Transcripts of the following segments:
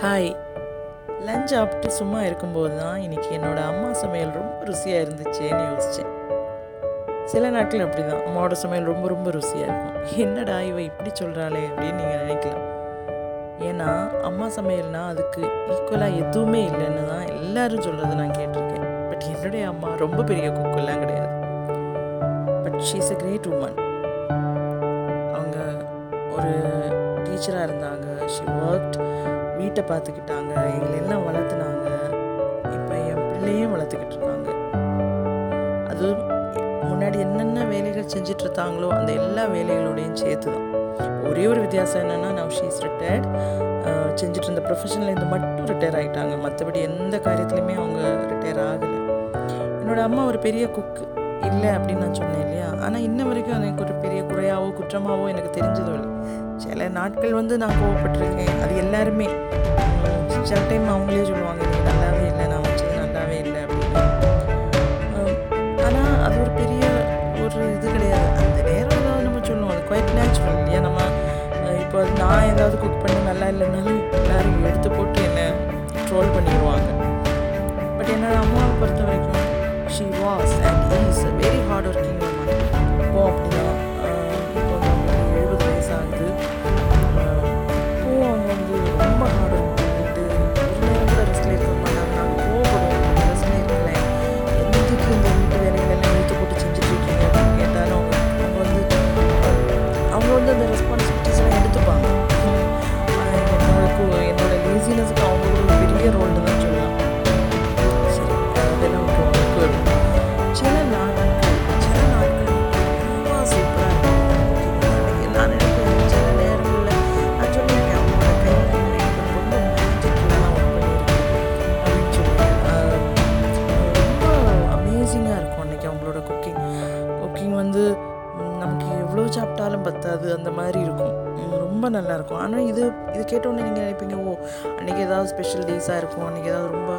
Hi lunch சாப்பிட்டு சும்மா இருக்கும்போது தான் இன்றைக்கி என்னோடய அம்மா சமையல் ரொம்ப ருசியாக இருந்துச்சேன்னு யோசித்தேன் சில நாட்கள் அப்படி தான் அம்மாவோட சமையல் ரொம்ப ரொம்ப ருசியாக இருக்கும். என்னடா இவ இப்படி சொல்கிறாளே அப்படின்னு நீங்கள் நினைக்கலாம். ஏன்னா அம்மா சமையல்னால் அதுக்கு ஈக்குவலாக எதுவுமே இல்லைன்னு தான் எல்லாரும் சொல்கிறத நான் கேட்டிருக்கேன். பட் என்னுடைய அம்மா ரொம்ப பெரிய குக்கெல்லாம் கிடையாது. But she's a great woman அவங்க ஒரு டீச்சராக இருந்தாங்க. ஷி ஒர்க்ட் வீட்டை பார்த்துக்கிட்டாங்க எங்களை எல்லாம் வளர்த்துனாங்க. இப்போ என் பிள்ளையும் வளர்த்துக்கிட்டு இருக்காங்க. அது முன்னாடி என்னென்ன வேலைகள் செஞ்சுட்டு இருந்தாங்களோ அந்த எல்லா வேலைகளோடையும் சேர்த்து தான் ஒரே ஒரு வித்தியாசம் என்னென்னா நான் ஷீஸ் ரிட்டையர்ட் செஞ்சுட்டு இருந்த ப்ரொஃபஷனில் மட்டும் ரிட்டையர் ஆகிட்டாங்க மற்றபடி எந்த காரியத்துலையுமே அவங்க ரிட்டையர் ஆகலை. என்னோட அம்மா ஒரு பெரிய குக்கு இல்லை அப்படின்னு நான் சொன்னேன் இல்லையா? ஆனால் இன்ன வரைக்கும் எனக்கு ஒரு பெரிய குறையாவோ குற்றமாவோ எனக்கு தெரிஞ்சதும் இல்லை. சில நாட்கள் வந்து நான் கோவப்பட்டிருக்கேன். அது எல்லாருமே ஏதாவது குக் பண்ணி நல்லா இல்லைனாலும் எல்லோரும் எடுத்து போட்டு என்னை ட்ரோல் பண்ணிடுவாங்க பட் என்னோடய அம்மாவை பொறுத்த வரைக்கும் she was and is a very hard working இருக்கும். ரொம்ப நல்லாயிருக்கும். ஆனால் இது இது கேட்டோன்னே நீங்கள் நினைப்பீங்க ஓ அன்றைக்கி ஏதாவது ஸ்பெஷல் டேஸாக இருக்கும். அன்றைக்கி ஏதாவது ரொம்ப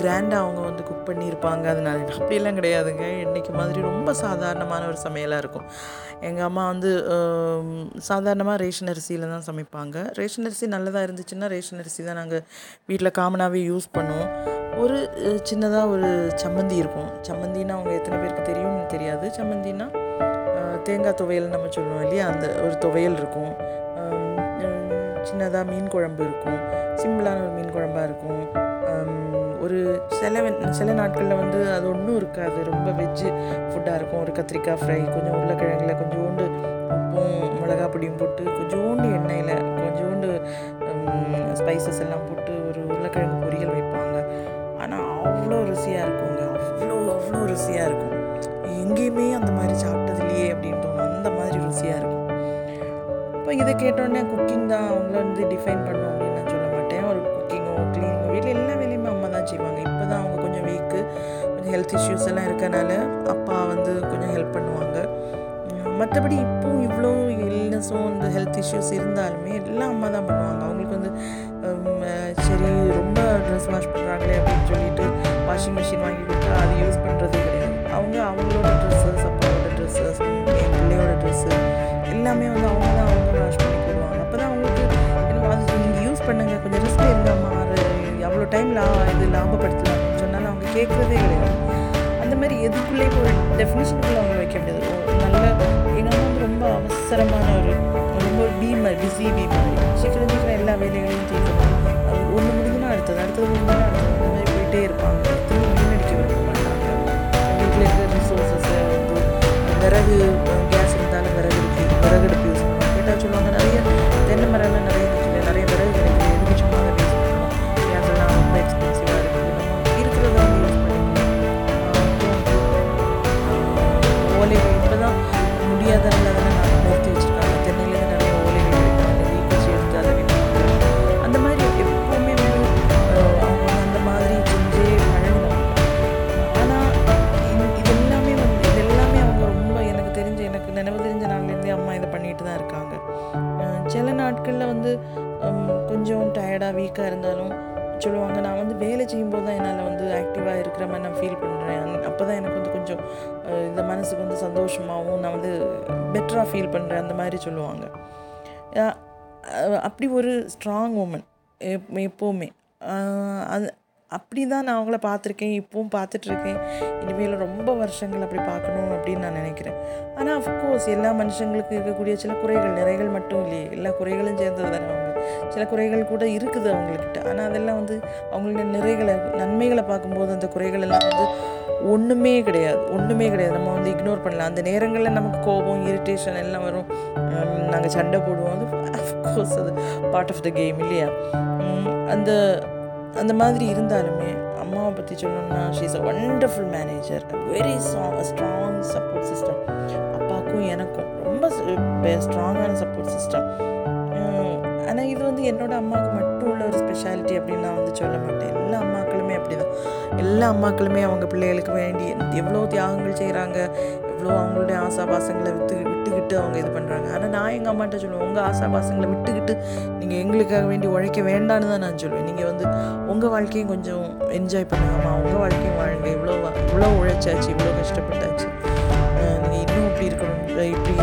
கிராண்டாக அவங்க வந்து குக் பண்ணியிருப்பாங்க. அதனால அப்படியெல்லாம் கிடையாதுங்க. இன்றைக்கி மாதிரி ரொம்ப சாதாரணமான ஒரு சமையலாக இருக்கும். எங்கள் அம்மா வந்து சாதாரணமாக ரேஷன் அரிசியில் தான் சமைப்பாங்க. ரேஷன் அரிசி நல்லதாக இருந்துச்சுன்னா ரேஷன் அரிசி தான் நாங்கள் வீட்டில் காமனாகவே யூஸ் பண்ணுவோம். ஒரு சின்னதாக ஒரு சம்மந்தி இருக்கும். சம்மந்தின்னா அவங்க எத்தனை பேருக்கு தெரியும்னு தெரியாது. சம்மந்தின்னா தேங்காய் துவையல் நம்ம சொல்லுவோம் இல்லையா? அந்த ஒரு துவையல் இருக்கும். சின்னதாக மீன் குழம்பு இருக்கும். சிம்பிளான ஒரு மீன் குழம்பாக இருக்கும். ஒரு சில சில நாட்களில் வந்து அது ஒன்றும் இருக்காது. ரொம்ப வெஜ்ஜு ஃபுட்டாக இருக்கும். ஒரு கத்திரிக்காய் ஃப்ரை கொஞ்சம் உருளைக்கிழங்குல கொஞ்சோண்டு உப்பும் மிளகா பொடியும் போட்டு கொஞ்சோண்டு எண்ணெயில் கொஞ்சோண்டு ஸ்பைசஸ் எல்லாம் போட்டு ஒரு உருளைக்கிழங்கு பொரியல் வைப்பாங்க. ஆனால் அவ்வளோ ருசியாக இருக்குங்க. அவ்வளோ அவ்வளோ ருசியாக இருக்கும். எங்கேயுமே அந்த மாதிரி சாப்பிட்டது இல்லையே அப்படின்னு தோணும் அந்த மாதிரி ருசியாக இருக்கும். இப்போ இதை கேட்டோடனே குக்கிங் தான் அவங்கள வந்து டிஃபைன் பண்ணும் அப்படின்னு நான் சொல்ல மாட்டேன். ஒரு குக்கிங்கோ க்ளீனிங்கோ வீட்டில் எல்லா வேலையுமே அம்மா தான் செய்வாங்க. இப்போ தான் அவங்க கொஞ்சம் வீக்கு கொஞ்சம் ஹெல்த் இஷ்யூஸ் எல்லாம் இருக்கனால அப்பா வந்து கொஞ்சம் ஹெல்ப் பண்ணுவாங்க. மற்றபடி இப்போவும் இவ்வளோ இல்னஸும் இந்த ஹெல்த் இஷ்யூஸ் இருந்தாலுமே எல்லாம் அம்மா தான் பண்ணுவாங்க. அவங்களுக்கு வந்து சரி ரொம்ப ட்ரெஸ் வாஷ் பண்ணுறாங்களே அப்படின்னு சொல்லிட்டு வாஷிங் மிஷின் வாங்கி கொடுத்தா அது யூஸ் பண்ணி இது லாபப்படுத்தலாம்னு சொன்னாலும் அவங்க கேட்குறதே கிடையாது. அந்த மாதிரி எதுக்குள்ளேயும் ஒரு டெஃபினேஷனுக்குள்ளே அவங்க வைக்க முடியாது நல்ல எங்கள் அம்மா வந்து ரொம்ப அவசரமான ஒரு ரொம்ப ஒரு பீ மாதிரி பிஸி பீ மாதிரி. சீக்கிரம் சீக்கிரம் எல்லா வேலையும் சொல்லுவாங்க. நான் வந்து வேலை செய்யும்போது தான் என்னால் வந்து ஆக்டிவாக இருக்கிற மாதிரி நான் ஃபீல் பண்ணுறேன் அப்போ தான் எனக்கு வந்து கொஞ்சம் இந்த மனசுக்கு வந்து சந்தோஷமாகவும் நான் வந்து பெட்டராக ஃபீல் பண்ணுறேன் அந்த மாதிரி சொல்லுவாங்க. அப்படி ஒரு ஸ்ட்ராங் உமன் எப்போவுமே. அது அப்படி தான் நான் அவங்கள பார்த்துருக்கேன். இப்போவும் பார்த்துட்ருக்கேன். இனிமேல் ரொம்ப வருஷங்கள் அப்படி பார்க்கணும் அப்படின்னு நான் நினைக்கிறேன். ஆனால் அஃப்கோர்ஸ் எல்லா மனுஷங்களுக்கும் இருக்கக்கூடிய சில குறைகள் நிறைகள் மட்டும் இல்லையே. எல்லா குறைகளும் சேர்ந்தது தானே சில குறைகள் கூட இருக்குது அவங்கக்கிட்ட ஆனால் அதெல்லாம் வந்து அவங்களுடைய நிறைகளை நன்மைகளை பார்க்கும்போது அந்த குறைகள் எல்லாம் வந்து ஒன்றுமே கிடையாது. ஒன்றுமே கிடையாது. நம்ம வந்து இக்னோர் பண்ணலாம். அந்த நேரங்களில் நமக்கு கோபம் இரிட்டேஷன் எல்லாம் வரும். நாங்கள் சண்டை போடுவோம். அது அஃப்கோர்ஸ் அது பார்ட் ஆஃப் த கேம் இல்லையா? அந்த அந்த மாதிரி இருந்தாலுமே அம்மாவை பற்றி சொல்லணும்னா she's a wonderful manager very strong support system அப்பாவுக்கும் எனக்கும் ரொம்ப ஸ்ட்ராங்கான சப்போர்ட் சிஸ்டம் ஆனால் இது வந்து என்னோட அம்மாவுக்கு மட்டும் உள்ள ஒரு ஸ்பெஷாலிட்டி அப்படின்னு நான் வந்து சொல்ல மாட்டேன். எல்லா அம்மாக்களுமே அப்படி தான் எல்லா அம்மாக்களுமே அவங்க பிள்ளைகளுக்கு வேண்டி எவ்வளோ தியாகங்கள் செய்கிறாங்க எவ்வளோ அவங்களுடைய ஆசாபாசங்களை விற்று விட்டுக்கிட்டு அவங்க இது பண்ணுறாங்க ஆனால் நான் எங்கள் அம்மாட்ட சொல்லுவேன் உங்கள் ஆசாபாசங்களை விட்டுக்கிட்டு நீங்கள் எங்களுக்காக வேண்டி உழைக்க வேண்டான்னு தான் நான் சொல்லுவேன். நீங்கள் வந்து உங்கள் வாழ்க்கையும் கொஞ்சம் என்ஜாய் பண்ணுங்கம்மா உங்கள் வாழ்க்கையும் வாழுங்க. இவ்வளோ வா- இவ்வளோ உழைச்சாச்சு இவ்வளோ கஷ்டப்பட்டாச்சு. நீங்கள் இன்னும் இப்படி இருக்கணும் இப்படி